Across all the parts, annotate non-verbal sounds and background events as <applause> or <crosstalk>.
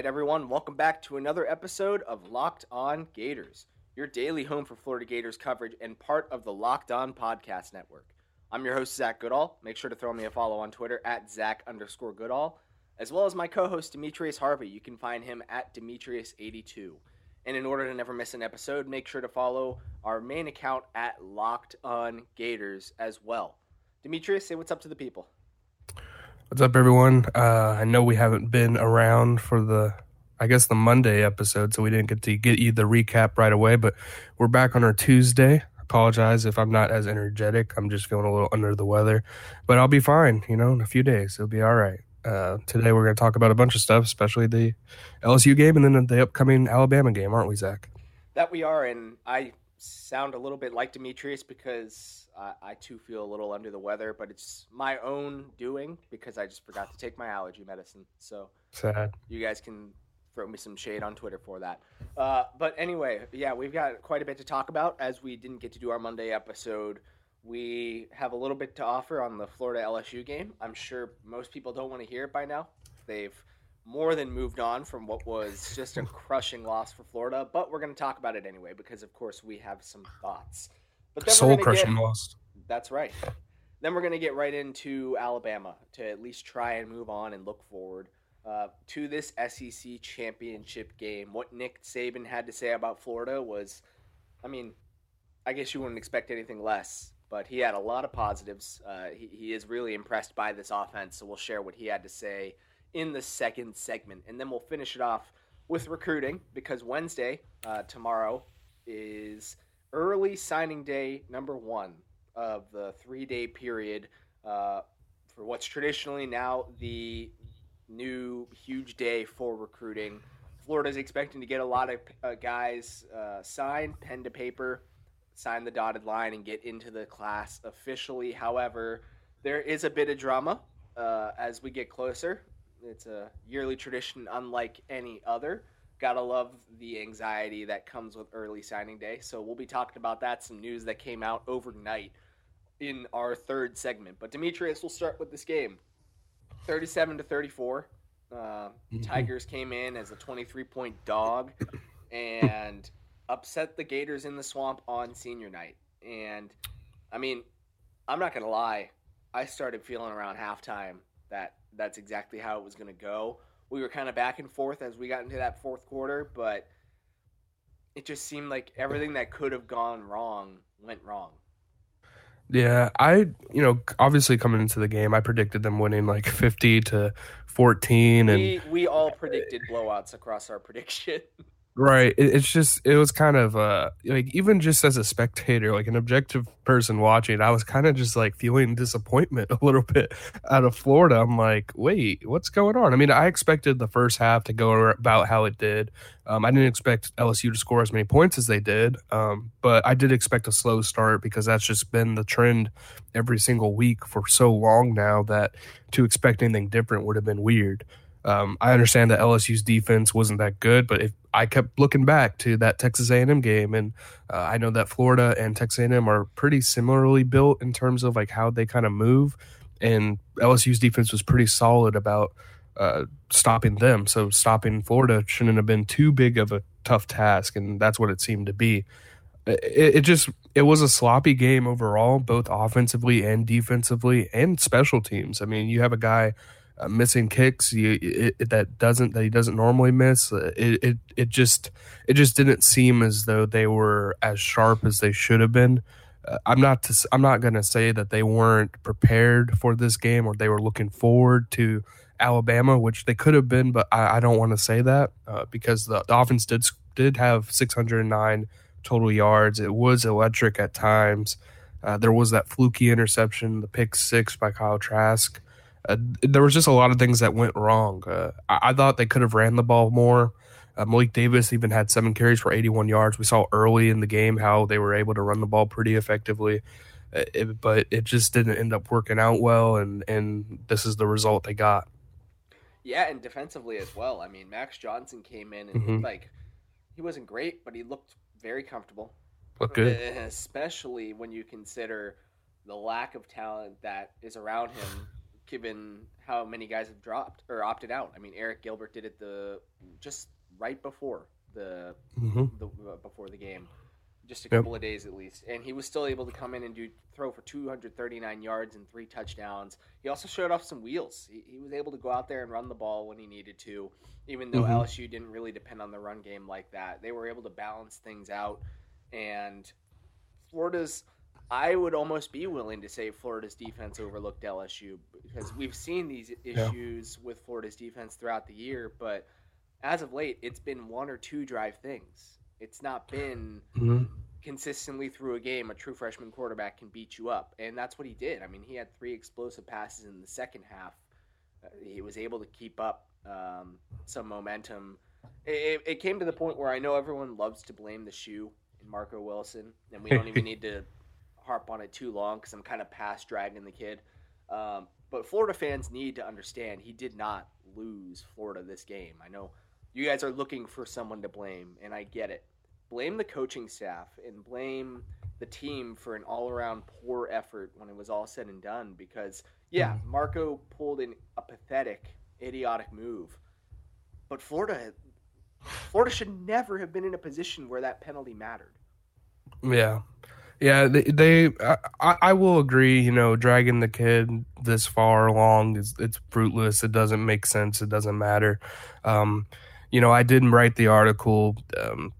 Right, everyone, welcome back to another episode of Locked On Gators, your daily home for Florida Gators coverage and part of the Locked On Podcast Network. I'm your host, Zach Goodall. Make sure to throw me a follow on Twitter at Zach underscore Goodall, as well as my co host, Demetrius Harvey. You can find him at Demetrius82. And in order to never miss an episode, make sure to follow our main account at Locked On Gators as well. Demetrius, say what's up to the people. What's up, everyone? Uh, I know we haven't been around for the, I guess, the Monday episode, so we didn't get to get you the recap right away, but we're back on our Tuesday. Apologize if I'm not as energetic. I'm just feeling a little under the weather, but I'll be fine, you know, in a few days. It'll be all right. Uh, today, we're going to talk about a bunch of stuff, especially the LSU game and then the upcoming Alabama game, aren't we, Zach? That we are, and I sound a little bit like Demetrius because I, I too feel a little under the weather, but it's my own doing because I just forgot to take my allergy medicine. So sad. You guys can throw me some shade on Twitter for that. Uh, but anyway, yeah, we've got quite a bit to talk about as we didn't get to do our Monday episode. We have a little bit to offer on the Florida LSU game. I'm sure most people don't want to hear it by now. They've more than moved on from what was just a <laughs> crushing loss for Florida, but we're going to talk about it anyway because, of course, we have some thoughts. But soul crushing loss. That's right. Then we're going to get right into Alabama to at least try and move on and look forward uh, to this SEC championship game. What Nick Saban had to say about Florida was, I mean, I guess you wouldn't expect anything less, but he had a lot of positives. Uh, he, he is really impressed by this offense, so we'll share what he had to say in the second segment. And then we'll finish it off with recruiting because Wednesday, uh, tomorrow, is early signing day number one of the three day period uh, for what's traditionally now the new huge day for recruiting. Florida is expecting to get a lot of uh, guys uh, signed, pen to paper, sign the dotted line, and get into the class officially. However, there is a bit of drama uh, as we get closer. It's a yearly tradition unlike any other. Gotta love the anxiety that comes with early signing day. So we'll be talking about that. Some news that came out overnight in our third segment. But Demetrius, we'll start with this game. 37 to 34. Uh, mm-hmm. Tigers came in as a 23 point dog and upset the Gators in the swamp on senior night. And I mean, I'm not going to lie. I started feeling around halftime that that's exactly how it was going to go we were kind of back and forth as we got into that fourth quarter, but it just seemed like everything that could have gone wrong went wrong. Yeah, I you know obviously coming into the game, I predicted them winning like fifty to fourteen, and we, we all predicted blowouts across our <laughs> prediction. Right. It, it's just it was kind of uh like even just as a spectator, like an objective person watching, I was kind of just like feeling disappointment <laughs> a little bit out of Florida. I'm like, wait, what's going on? I mean, I expected the first half to go about how it did. Um, I didn't expect LSU to score as many points as they did, um, but I did expect a slow start because that's just been the trend every single week for so long now that to expect anything different would have been weird. Um, I understand that LSU's defense wasn't that good, but if I kept looking back to that Texas A&M game, and uh, I know that Florida and Texas A&M are pretty similarly built in terms of like how they kind of move, and LSU's defense was pretty solid about uh, stopping them. So stopping Florida shouldn't have been too big of a tough task, and that's what it seemed to be. It, it just it was a sloppy game overall, both offensively and defensively, and special teams. I mean, you have a guy uh, missing kicks you, it, it, that doesn't that he doesn't normally miss. Uh, it, it it just it just didn't seem as though they were as sharp as they should have been. Uh, I'm not to, I'm not going to say that they weren't prepared for this game or they were looking forward to Alabama, which they could have been, but I, I don't want to say that uh, because the, the offense did did have 609 total yards. It was electric at times. Uh, there was that fluky interception, the pick six by Kyle Trask. Uh, there was just a lot of things that went wrong. Uh, I, I, thought they could have ran the ball more. Uh, Malik Davis even had seven carries for 81 yards. We saw early in the game how they were able to run the ball pretty effectively, uh, it, but it just didn't end up working out well, and and this is the result they got. Yeah, and defensively as well. I mean, Max Johnson came in and mm-hmm. like he wasn't great, but he looked very comfortable. Look good, <laughs> especially when you consider the lack of talent that is around him given how many guys have dropped or opted out. I mean, Arik Gilbert did it the just right before the, hmm the uh, before the game, just a Yep. couple of days at least, and he was still able to come in and do throw for 239 yards and three touchdowns. He also showed off some wheels. He, he was able to go out there and run the ball when he needed to, even though Mhm. LSU didn't really depend on the run game like that. They were able to balance things out, and Florida's. I would almost be willing to say Florida's defense overlooked LSU because we've seen these issues with Florida's defense throughout the year, but as of late, it's been one or two drive things. It's not been hmm consistently through a game a true freshman quarterback can beat you up, and that's what he did. I mean, he had three explosive passes in the second half. Uh, he was able to keep up um, some momentum. It, it came to the point where I know everyone loves to blame the shoe in Marco Wilson, and we don't even <laughs> need to harp on it too long because I'm kind of past dragging the kid. Um, but Florida fans need to understand he did not lose Florida this game. I know you guys are looking for someone to blame, and I get it. Blame the coaching staff and blame the team for an all-around poor effort when it was all said and done. Because yeah, Marco pulled in a pathetic, idiotic move, but Florida, Florida should never have been in a position where that penalty mattered. Yeah. Yeah, they, they I, I will agree, you know, dragging the kid this far along is it's fruitless. It doesn't make sense. It doesn't matter. Um, you know, I didn't write the article um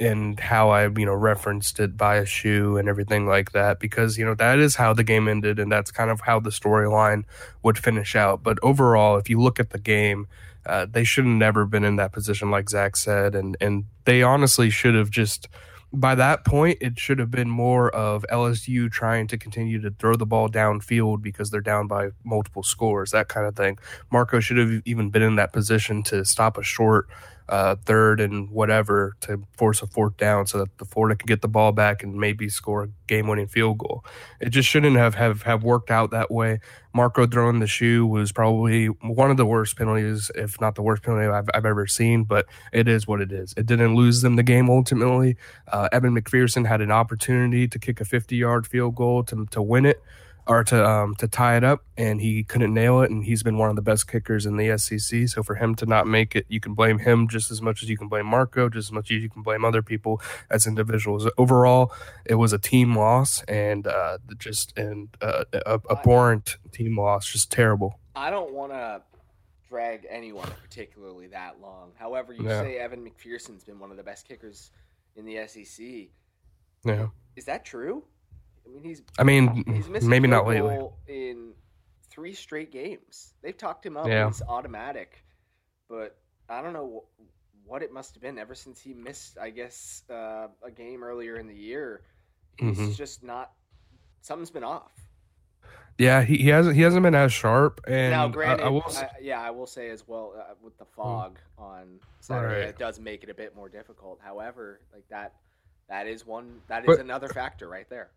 and how I, you know, referenced it by a shoe and everything like that because, you know, that is how the game ended and that's kind of how the storyline would finish out. But overall, if you look at the game, uh, they should have never been in that position, like Zach said, and and they honestly should have just by that point, it should have been more of LSU trying to continue to throw the ball downfield because they're down by multiple scores, that kind of thing. Marco should have even been in that position to stop a short uh, third and whatever to force a fourth down so that the Florida could get the ball back and maybe score a game winning field goal. It just shouldn't have, have, have worked out that way. Marco throwing the shoe was probably one of the worst penalties, if not the worst penalty I've, I've ever seen, but it is what it is. It didn't lose them the game ultimately. Uh, Evan McPherson had an opportunity to kick a 50 yard field goal to, to win it or to um, to tie it up, and he couldn't nail it. And he's been one of the best kickers in the SEC. So for him to not make it, you can blame him just as much as you can blame Marco, just as much as you can blame other people as individuals. Overall, it was a team loss, and uh, just and uh, a, abhorrent team loss, just terrible. I don't want to drag anyone particularly that long. However, you Yeah. say Evan McPherson's been one of the best kickers in the SEC. Yeah, Is that true? I mean, he's I mean, he's missing maybe not lately. in three straight games. They've talked him up. Yeah. He's automatic, but I don't know what it must have been ever since he missed. I guess uh, a game earlier in the year. He's Mhm. just not. Something's been off. Yeah, he, he hasn't he hasn't been as sharp. And now, granted, I, will. s- I- yeah, I will say as well uh, with the fog on Saturday, Right. it does make it a bit more difficult. However, like that, that is one that is But- another factor right there.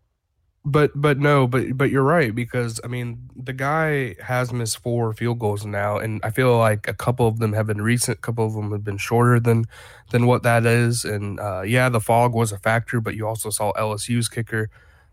But but no, but but you're right because I mean the guy has missed four field goals now, and I feel like a couple of them have been recent, a couple of them have been shorter than than what that is. And uh, yeah, the fog was a factor, but you also saw LSU's kicker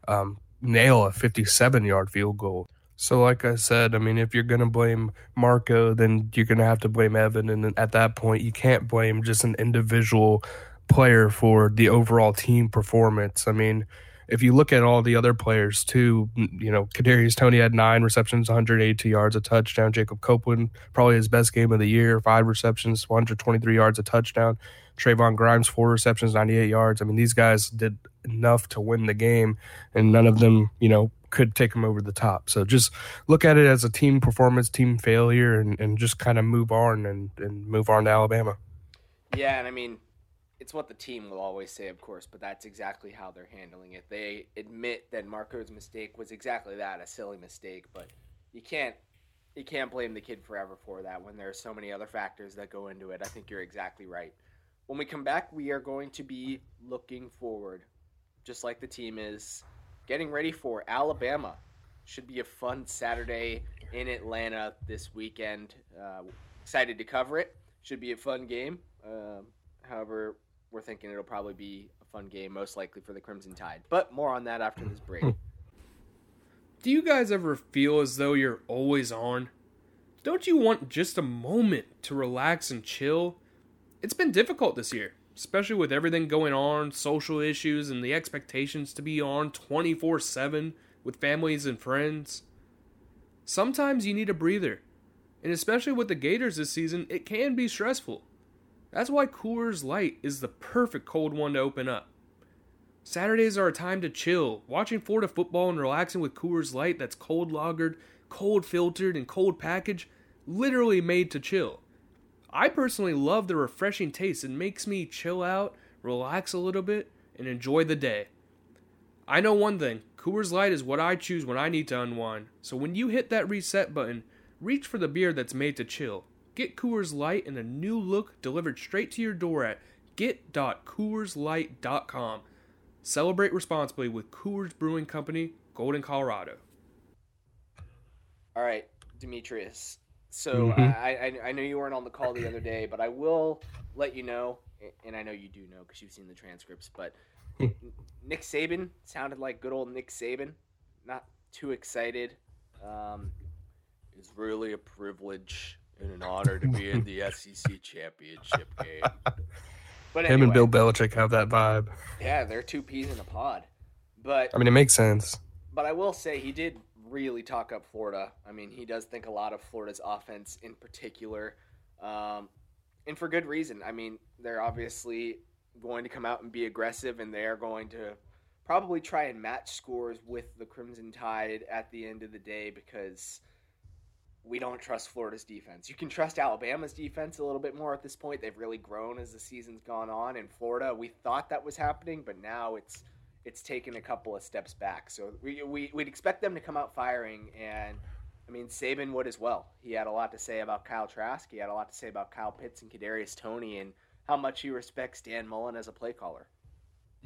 um, nail a 57 yard field goal. So like I said, I mean if you're gonna blame Marco, then you're gonna have to blame Evan, and at that point you can't blame just an individual player for the overall team performance. I mean if you look at all the other players too, you know, Kadarius Toney had nine receptions, 182 yards, a touchdown. Jacob Copeland, probably his best game of the year, five receptions, 123 yards, a touchdown. Trevon Grimes, four receptions, 98 yards. I mean, these guys did enough to win the game, and none of them, you know, could take them over the top. So just look at it as a team performance, team failure, and, and just kind of move on and, and move on to Alabama. Yeah, and I mean, it's what the team will always say, of course, but that's exactly how they're handling it. They admit that Marco's mistake was exactly that, a silly mistake, but you can't you can't blame the kid forever for that when there are so many other factors that go into it. I think you're exactly right. When we come back, we are going to be looking forward, just like the team is, getting ready for Alabama. Should be a fun Saturday in Atlanta this weekend. Uh, excited to cover it. Should be a fun game. Um, however, we're thinking it'll probably be a fun game, most likely for the Crimson Tide. But more on that after this break. Hmm. Do you guys ever feel as though you're always on? Don't you want just a moment to relax and chill? It's been difficult this year, especially with everything going on, social issues, and the expectations to be on 24 7 with families and friends. Sometimes you need a breather, and especially with the Gators this season, it can be stressful. That's why Coors Light is the perfect cold one to open up. Saturdays are a time to chill, watching Florida football and relaxing with Coors Light that's cold lagered, cold filtered, and cold packaged, literally made to chill. I personally love the refreshing taste. It makes me chill out, relax a little bit, and enjoy the day. I know one thing Coors Light is what I choose when I need to unwind. So when you hit that reset button, reach for the beer that's made to chill. Get Coors Light in a new look delivered straight to your door at get.coorslight.com. Celebrate responsibly with Coors Brewing Company, Golden, Colorado. All right, Demetrius. So mm-hmm. I, I I know you weren't on the call the other day, but I will let you know, and I know you do know because you've seen the transcripts. But <laughs> Nick Saban sounded like good old Nick Saban. Not too excited. Um, it's really a privilege and an honor to be in the <laughs> SEC championship game. But anyway, him and Bill Belichick have that vibe. Yeah, they're two peas in a pod. But I mean, it makes sense. But I will say he did really talk up Florida. I mean, he does think a lot of Florida's offense in particular, um, and for good reason. I mean, they're obviously going to come out and be aggressive, and they are going to probably try and match scores with the Crimson Tide at the end of the day because we don't trust Florida's defense. You can trust Alabama's defense a little bit more at this point. They've really grown as the season's gone on. In Florida, we thought that was happening, but now it's it's taken a couple of steps back. So we, we would expect them to come out firing, and I mean Saban would as well. He had a lot to say about Kyle Trask. He had a lot to say about Kyle Pitts and Kadarius Toney, and how much he respects Dan Mullen as a play caller.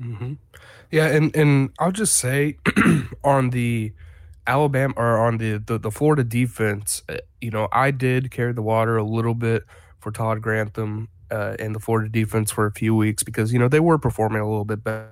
Mm-hmm. Yeah, and and I'll just say <clears throat> on the Alabama or on the, the, the Florida defense, uh, you know, I did carry the water a little bit for Todd Grantham uh, and the Florida defense for a few weeks because you know they were performing a little bit better.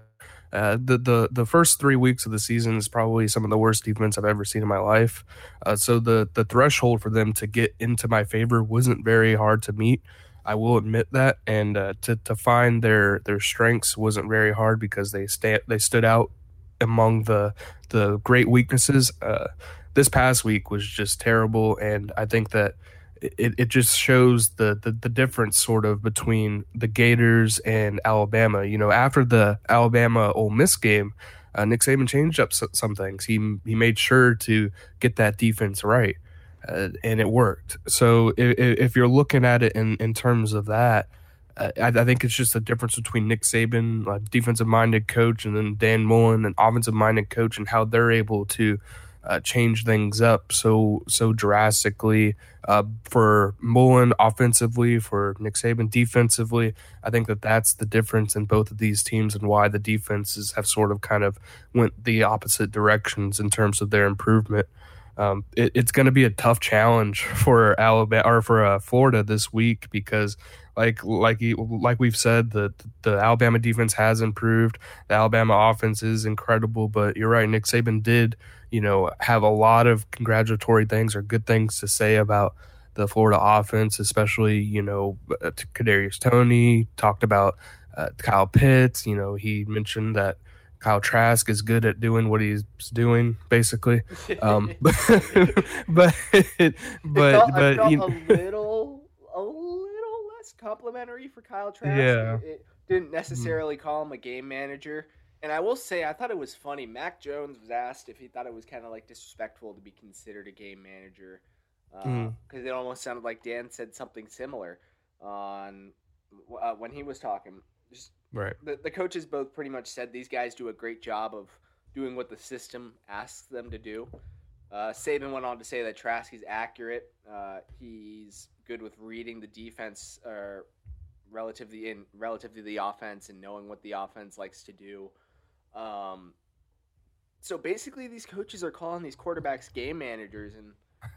Uh, the the the first three weeks of the season is probably some of the worst defense I've ever seen in my life. Uh, so the the threshold for them to get into my favor wasn't very hard to meet. I will admit that, and uh, to to find their their strengths wasn't very hard because they stay they stood out among the the great weaknesses. Uh, this past week was just terrible, and I think that it, it just shows the, the the difference sort of between the Gators and Alabama. You know, after the Alabama Ole Miss game, uh, Nick Saban changed up some things. He he made sure to get that defense right, uh, and it worked. So if, if, you're looking at it in in terms of that, I, I, think it's just the difference between Nick Saban, a defensive minded coach, and then Dan Mullen, an offensive minded coach, and how they're able to uh, change things up so so drastically. Uh, for Mullen offensively, for Nick Saban defensively, I think that that's the difference in both of these teams and why the defenses have sort of kind of went the opposite directions in terms of their improvement. Um, it, it's going to be a tough challenge <laughs> for Alabama or for uh, Florida this week because like like like we've said, the the Alabama defense has improved. The Alabama offense is incredible, but you're right. Nick Saban did, you know, have a lot of congratulatory things or good things to say about the Florida offense, especially you know, uh, Kadarius Toney talked about uh, Kyle Pitts. You know, he mentioned that. Kyle Trask is good at doing what he's doing, basically. Um, <laughs> but <laughs> but <laughs> but, but you know, a little a complimentary for Kyle Trask. Yeah. It didn't hmm. necessarily call him a game manager. And I will say, I thought it was funny. Mac Jones was asked if he thought it was kind of like disrespectful to be considered a game manager because uh, mm. it almost sounded like Dan said something similar on uh, when he was talking. Just, right. The, the coaches both pretty much said these guys do a great job of doing what the system asks them to do. Uh, Saban went on to say that Trask is accurate. Uh, he's good with reading the defense or relatively in relative to the offense and knowing what the offense likes to do. Um, so basically, these coaches are calling these quarterbacks game managers, and,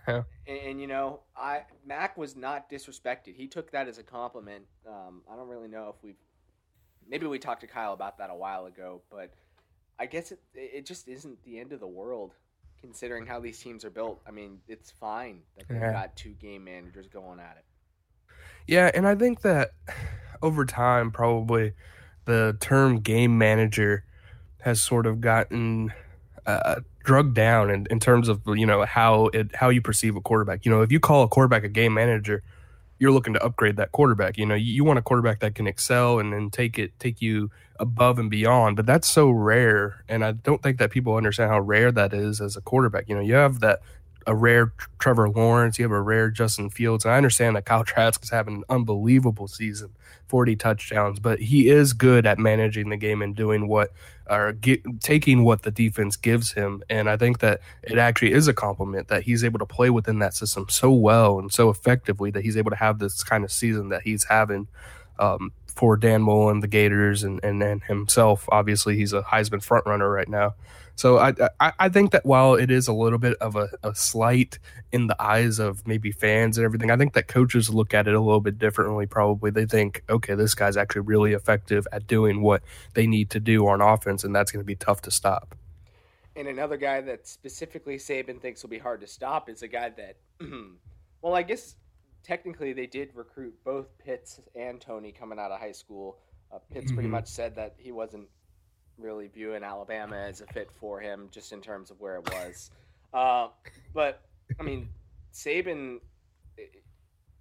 <laughs> and, and you know, I Mac was not disrespected. He took that as a compliment. Um, I don't really know if we've maybe we talked to Kyle about that a while ago, but I guess it it just isn't the end of the world considering how these teams are built. I mean, it's fine that they've Yeah. got two game managers going at it. Yeah, and I think that over time, probably the term game manager has sort of gotten uh, drugged down in, in terms of you know how it how you perceive a quarterback. You know, if you call a quarterback a game manager, you're looking to upgrade that quarterback. You know, you, you want a quarterback that can excel and then take it take you above and beyond. But that's so rare, and I don't think that people understand how rare that is as a quarterback. You know, you have that a rare Trevor Lawrence, you have a rare Justin Fields. And I understand that Kyle Trask is having an unbelievable season, 40 touchdowns, but he is good at managing the game and doing what or get, taking what the defense gives him. And I think that it actually is a compliment that he's able to play within that system so well and so effectively that he's able to have this kind of season that he's having. Um, for Dan Mullen, the Gators, and, and and himself, obviously he's a Heisman front runner right now. So I, I I think that while it is a little bit of a, a slight in the eyes of maybe fans and everything, I think that coaches look at it a little bit differently. Probably they think, okay, this guy's actually really effective at doing what they need to do on offense, and that's going to be tough to stop. And another guy that specifically Saban thinks will be hard to stop is a guy that, <clears throat> well, I guess technically they did recruit both Pitts and Toney coming out of high school. Uh, Pitts pretty Mhm. much said that he wasn't really viewing Alabama as a fit for him, just in terms of where it was. <laughs> Uh, but I mean, Saban,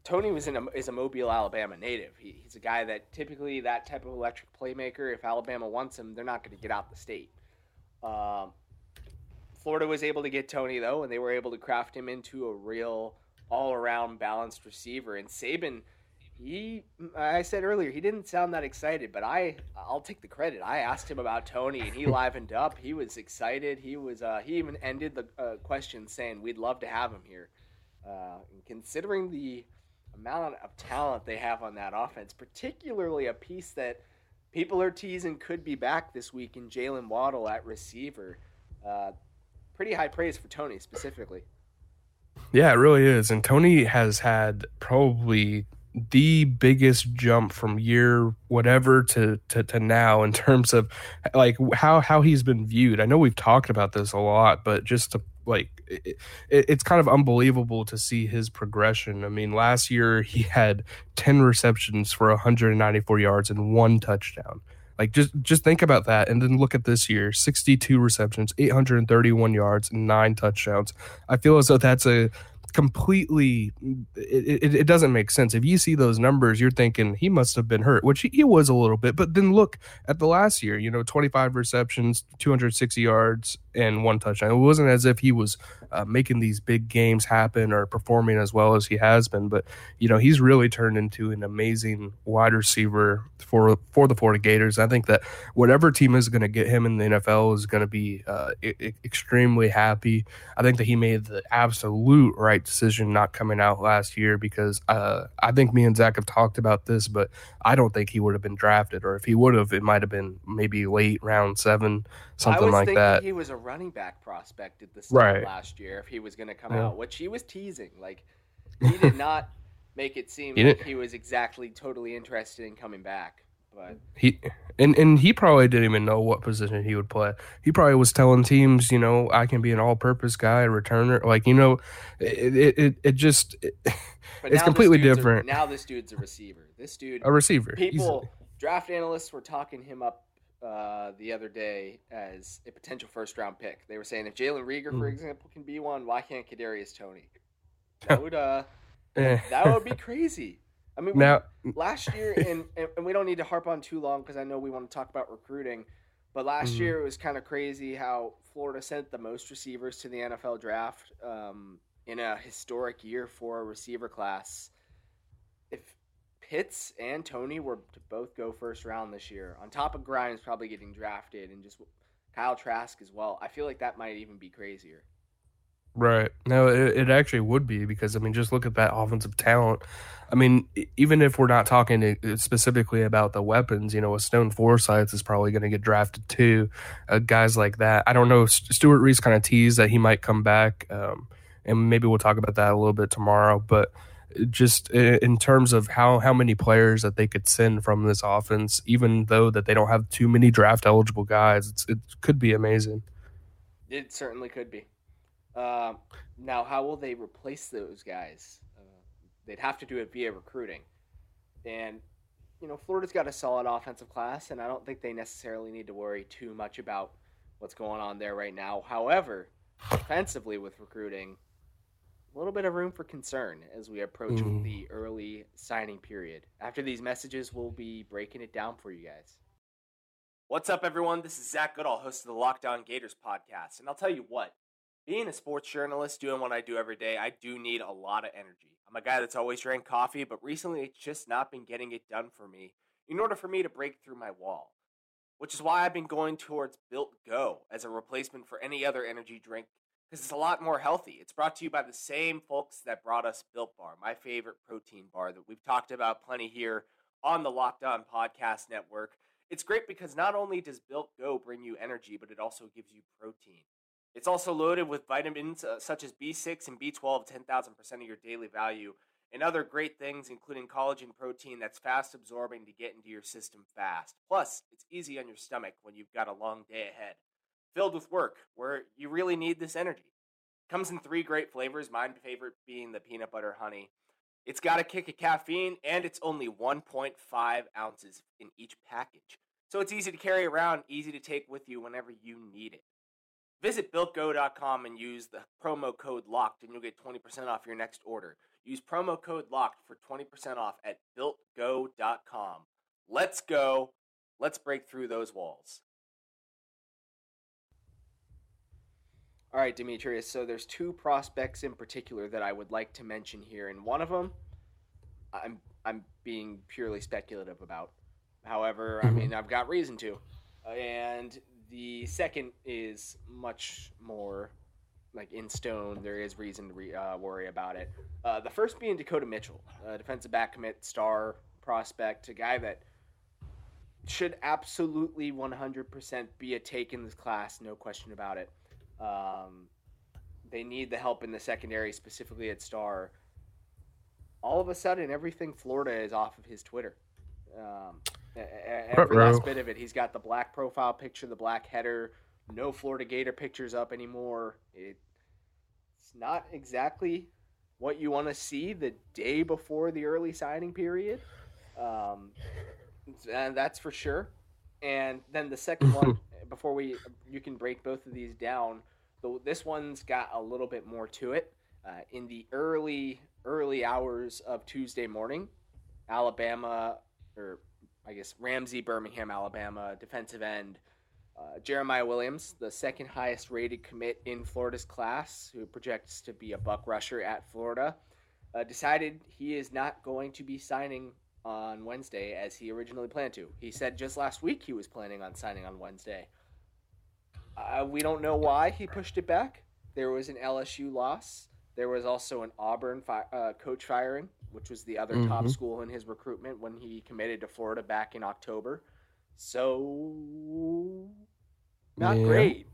Toney was in a, is a Mobile, Alabama native. He, he's a guy that typically that type of electric playmaker. If Alabama wants him, they're not going to get out the state. Um, Florida was able to get Toney though, and they were able to craft him into a real all-around balanced receiver. And Saban, he, I said earlier, he didn't sound that excited, but I, I'll take the credit. I asked him about Toney, and he <laughs> livened up. He was excited. He was, uh, he even ended the uh, question saying, "We'd love to have him here." Uh, and considering the amount of talent they have on that offense, particularly a piece that people are teasing could be back this week in Jaylen Waddle at receiver. Uh, pretty high praise for Toney specifically. Yeah, it really is. And Toney has had probably the biggest jump from year whatever to, to, to now in terms of like how how he's been viewed. I know we've talked about this a lot, but just to like it, it, it's kind of unbelievable to see his progression. I mean, last year he had 10 receptions for 194 yards and one touchdown. Like just just think about that, and then look at this year: sixty-two receptions, eight hundred and thirty-one yards, nine touchdowns. I feel as though that's a completely it, it, it, doesn't make sense if you see those numbers you're thinking he must have been hurt which he, he, was a little bit but then look at the last year you know 25 receptions 260 yards and one touchdown. It wasn't as if he was uh, making these big games happen or performing as well as he has been but you know he's really turned into an amazing wide receiver for for the Florida Gators. I think that whatever team is going to get him in the NFL is going to be uh, I- extremely happy. I think that he made the absolute right decision not coming out last year because uh, I think me and Zach have talked about this, but I don't think he would have been drafted, or if he would have, it might have been maybe late round seven, something like that. He was a running back prospect at the start Right. last year if he was going to come Yeah. out, which he was teasing. Like he did <laughs> not make it seem He like didn't- he was exactly totally interested in coming back. But He and and he probably didn't even know what position he would play. He probably was telling teams, you know, I can be an all-purpose guy, a returner. Like you know, it it it, it just <laughs> but It's completely dude's a- different. now this dude's a receiver. This dude, a receiver. people, draft analysts were talking him up uh, the other day as a potential first round pick. They were saying if Jalen Reagor, for Mm. example, can be one, why can't Kadarius Toney? That would uh, that would be crazy. I mean, now. last year, <laughs> and, and we don't need to harp on too long because I know we want to talk about recruiting. But last Mhm. year it was kind of crazy how Florida sent the most receivers to the NFL draft um, in a historic year for a receiver class. Pitts and Toney were to both go first round this year, on top of Grimes probably getting drafted and just Kyle Trask as well, I feel like that might even be crazier. Right. No, it, it actually would be because I mean, just look at that offensive talent. I mean, even if we're not talking specifically about the weapons, you know, a Stone Forsythe is probably going to get drafted too. Uh, guys like that. I don't know. Stewart Reese kind of teased that he might come back, um, and maybe we'll talk about that a little bit tomorrow. But just in terms of how how many players that they could send from this offense, even though that they don't have too many draft eligible guys, it could be amazing. It certainly could be. Um, now, how will they replace those guys? Uh, they'd have to do it via recruiting, and you know Florida's got a solid offensive class, and I don't think they necessarily need to worry too much about what's going on there right now. However, defensively with recruiting, a little bit of room for concern as we approach Mm. the early signing period. After these messages, we'll be breaking it down for you guys. What's up, everyone? This is Zach Goodall, host of the Locked On Gators podcast. And I'll tell you what, being a sports journalist, doing what I do every day, I do need a lot of energy. I'm a guy that's always drank coffee, but recently it's just not been getting it done for me in order for me to break through my wall. Which is why I've been going towards Built Go as a replacement for any other energy drink because it's a lot more healthy. It's brought to you by the same folks that brought us Built Bar, my favorite protein bar that we've talked about plenty here on the Locked On Podcast Network. It's great because not only does Built Go bring you energy, but it also gives you protein. It's also loaded with vitamins uh, such as B6 and B12, 10,000% of your daily value, and other great things, including collagen protein that's fast absorbing to get into your system fast. Plus, it's easy on your stomach when you've got a long day ahead filled with work where you really need this energy. Comes in three great flavors, my favorite being the peanut butter honey. It's got a kick of caffeine and it's only 1.5 ounces in each package. So it's easy to carry around, easy to take with you whenever you need it. Visit builtgo.com and use the promo code LOCKED and you'll get 20% off your next order. Use promo code LOCKED for 20% off at builtgo.com. Let's go. Let's break through those walls. All right, Demetrius. So there's two prospects in particular that I would like to mention here, and one of them, I'm I'm being purely speculative about. However, I Mhm. mean I've got reason to, and the second is much more like in stone. There is reason to re, uh, worry about it. Uh, the first being Dakota Mitchell, a defensive back commit, star prospect, a guy that should absolutely 100% be a take in this class, no question about it. Um, they need the help in the secondary, specifically at Star. All of a sudden, everything Florida is off of his Twitter. Um, every last bit of it. He's got the black profile picture, the black header, no Florida Gator pictures up anymore. It, it's not exactly what you want to see the day before the early signing period. Um, and that's for sure. And then the second <laughs> one, before we you can break both of these down. The, this one's got a little bit more to it. Uh, in the early early hours of Tuesday morning, Alabama, or I guess Ramsay, Birmingham, Alabama, defensive end uh, Jeremiah Williams, the second highest rated commit in Florida's class, who projects to be a buck rusher at Florida, uh, decided he is not going to be signing on Wednesday as he originally planned to. He said just last week he was planning on signing on Wednesday. Uh, we don't know why he pushed it back. There was an LSU loss. There was also an Auburn fi- uh, coach firing, which was the other top Mhm. school in his recruitment when he committed to Florida back in October. So, not Yeah. great.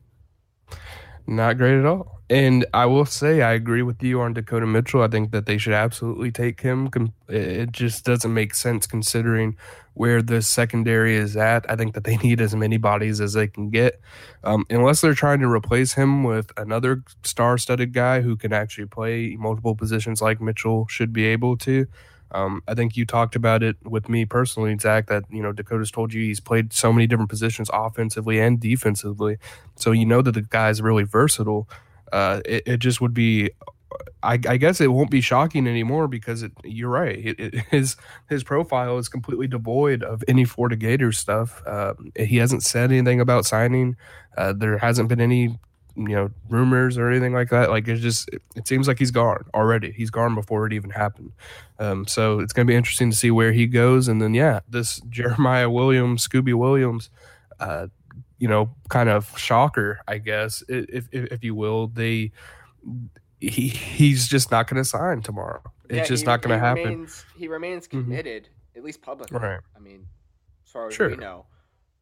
Not great at all. And I will say, I agree with you on Dakota Mitchell. I think that they should absolutely take him. It just doesn't make sense considering where the secondary is at. I think that they <laughs> need as many bodies as they can get, um, unless they're trying to replace him with another star-studded guy who can actually play multiple positions like Mitchell should be able to. Um, I think you talked about it with me personally, Zach. That you know Dakota's told you he's played so many different positions, offensively and defensively. So you know that the guy's really versatile. Uh, it, it just would be, I, I guess it won't be shocking anymore because it, you're right. It, <laughs> his his profile is completely devoid of any Florida Gators stuff. Um, he hasn't said anything about signing. Uh, there hasn't been any you know rumors or anything like that. Like it's just it, it seems like he's gone already. He's gone before it even happened. Um, so it's going to be interesting to see where he goes. And then yeah, this <laughs> Jeremiah Williams, Scooby Williams. Uh, you know, kind of shocker, I guess, if if, if you will. They he he's just not going to sign tomorrow. It's just he- not going to happen. Remains, he remains Mhm. committed, at least publicly. Right. I mean, as far as Sure. we know.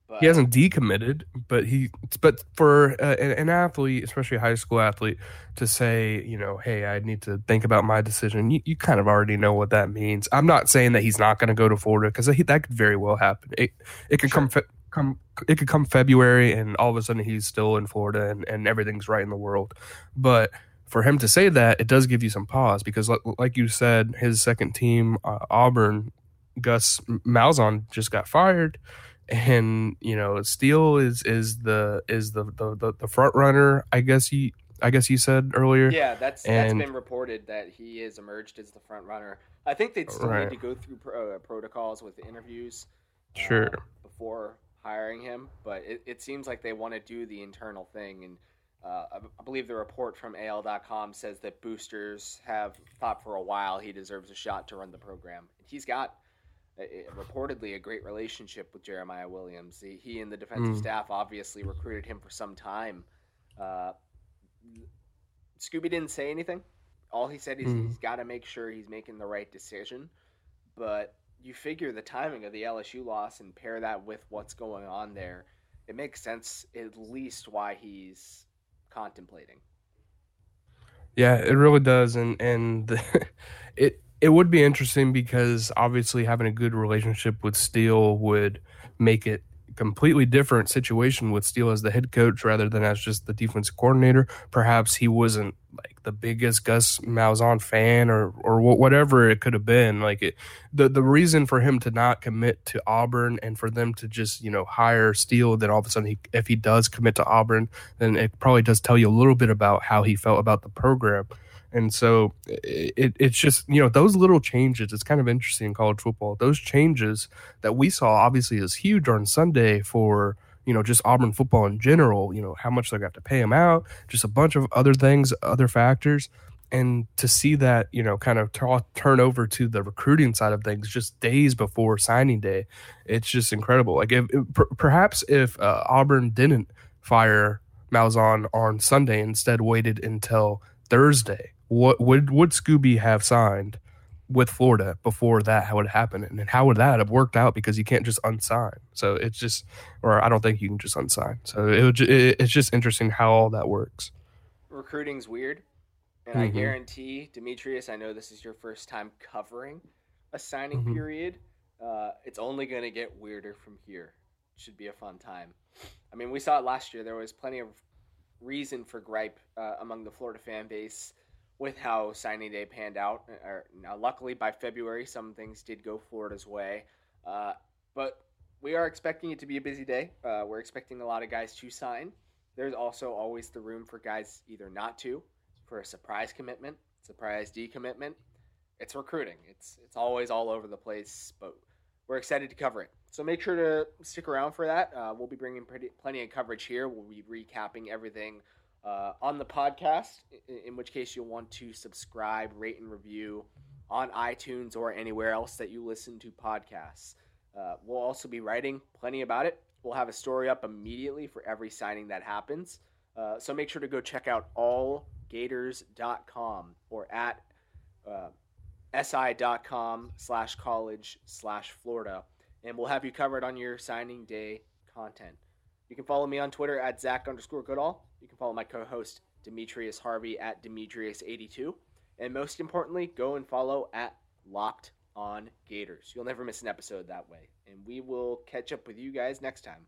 But He hasn't decommitted, but he but for uh, an, athlete, especially a high school athlete, to say, you know, hey, I need to think about my decision. You, you kind of already know what that means. I'm not saying that he's not going to go to Florida because that could very well happen. It it could come fe- come it could come February and all of a sudden he's still in Florida and, and everything's right in the world. But for him to say that, it does give you some pause because, like you said, his second team, uh, Auburn, Gus Malzahn just got fired, and you know Steele is is the is the the, the front runner. I guess he I guess you said earlier. Yeah, that's and, that's been reported that he is emerged as the front runner. I think they'd still right. need to go through pro, uh, protocols with interviews. Uh, sure. Uh, before hiring him, but it, it seems like they want to do the internal thing. And uh, I believe the report from AL.com says that boosters have thought for a while he deserves a shot to run the program. He's got reportedly a great relationship with Jeremiah Williams. He, he and the defensive mm. staff obviously recruited him for some time. Uh, Scooby didn't say anything. All he said is mm. he's got to make sure he's making the right decision. But you figure the timing of the LSU loss and pair that with what's going on there, it makes sense at least why he's contemplating. Yeah, it really does, and and the, <laughs> it it would be interesting because obviously having a good relationship with Steele would make it completely different situation with Steele as the head coach rather than as just the defense coordinator. Perhaps he wasn't like the biggest Gus Malzahn fan or or whatever it could have been. Like it, the the reason for him to not commit to Auburn and for them to just you know hire Steele, then all of a sudden he, if he does commit to Auburn, then it probably does tell you a little bit about how he felt about the program. And so it, it's just, you know, those little changes, it's kind of interesting in college football. Those changes that we saw obviously is huge on Sunday for, you know, just Auburn football in general, you know, how much they got to pay him out, just a bunch of other things, other factors. And to see that, you know, kind of t- turn over to the recruiting side of things just days before signing day, it's just incredible. Like, if, if perhaps if uh, Auburn didn't fire Malzahn on Sunday, instead waited until Thursday what would would Scooby have signed with Florida before that how would happen, and how would that have worked out? Because you can't just unsign. So it's just, or I don't think you can just unsign. So it, would, it it's just interesting how all that works. Recruiting's weird, and mm-hmm. I guarantee Demetrius, I know this is your first time covering a signing mm-hmm. period. Uh, it's only going to get weirder from here. Should be a fun time. I mean, we saw it last year. There was plenty of reason for gripe uh, among the Florida fan base with how signing day panned out. Or, now, luckily, by February, some things did go Florida's way. Uh, but we are expecting it to be a busy day. Uh, we're expecting a lot of guys to sign. There's also always the room for guys either not to, for a surprise commitment, surprise decommitment. It's recruiting. It's it's always all over the place, but we're excited to cover it. So make sure to stick around for that. Uh, we'll be bringing pretty, plenty of coverage here. We'll be recapping everything uh, on the podcast, in, which case you'll want to subscribe, rate, and review on iTunes or anywhere else that you listen to podcasts. Uh, we'll also be writing plenty about it. We'll have a story up immediately for every signing that happens. Uh, so make sure to go check out allgators.com or at uh, si.com slash college slash Florida. And we'll have you covered on your signing day content. You can follow me on Twitter at Zach underscore Goodall. You can follow my co host Demetrius Harvey at Demetrius82. And most importantly, go and follow at Locked on Gators. You'll never miss an episode that way. And we will catch up with you guys next time.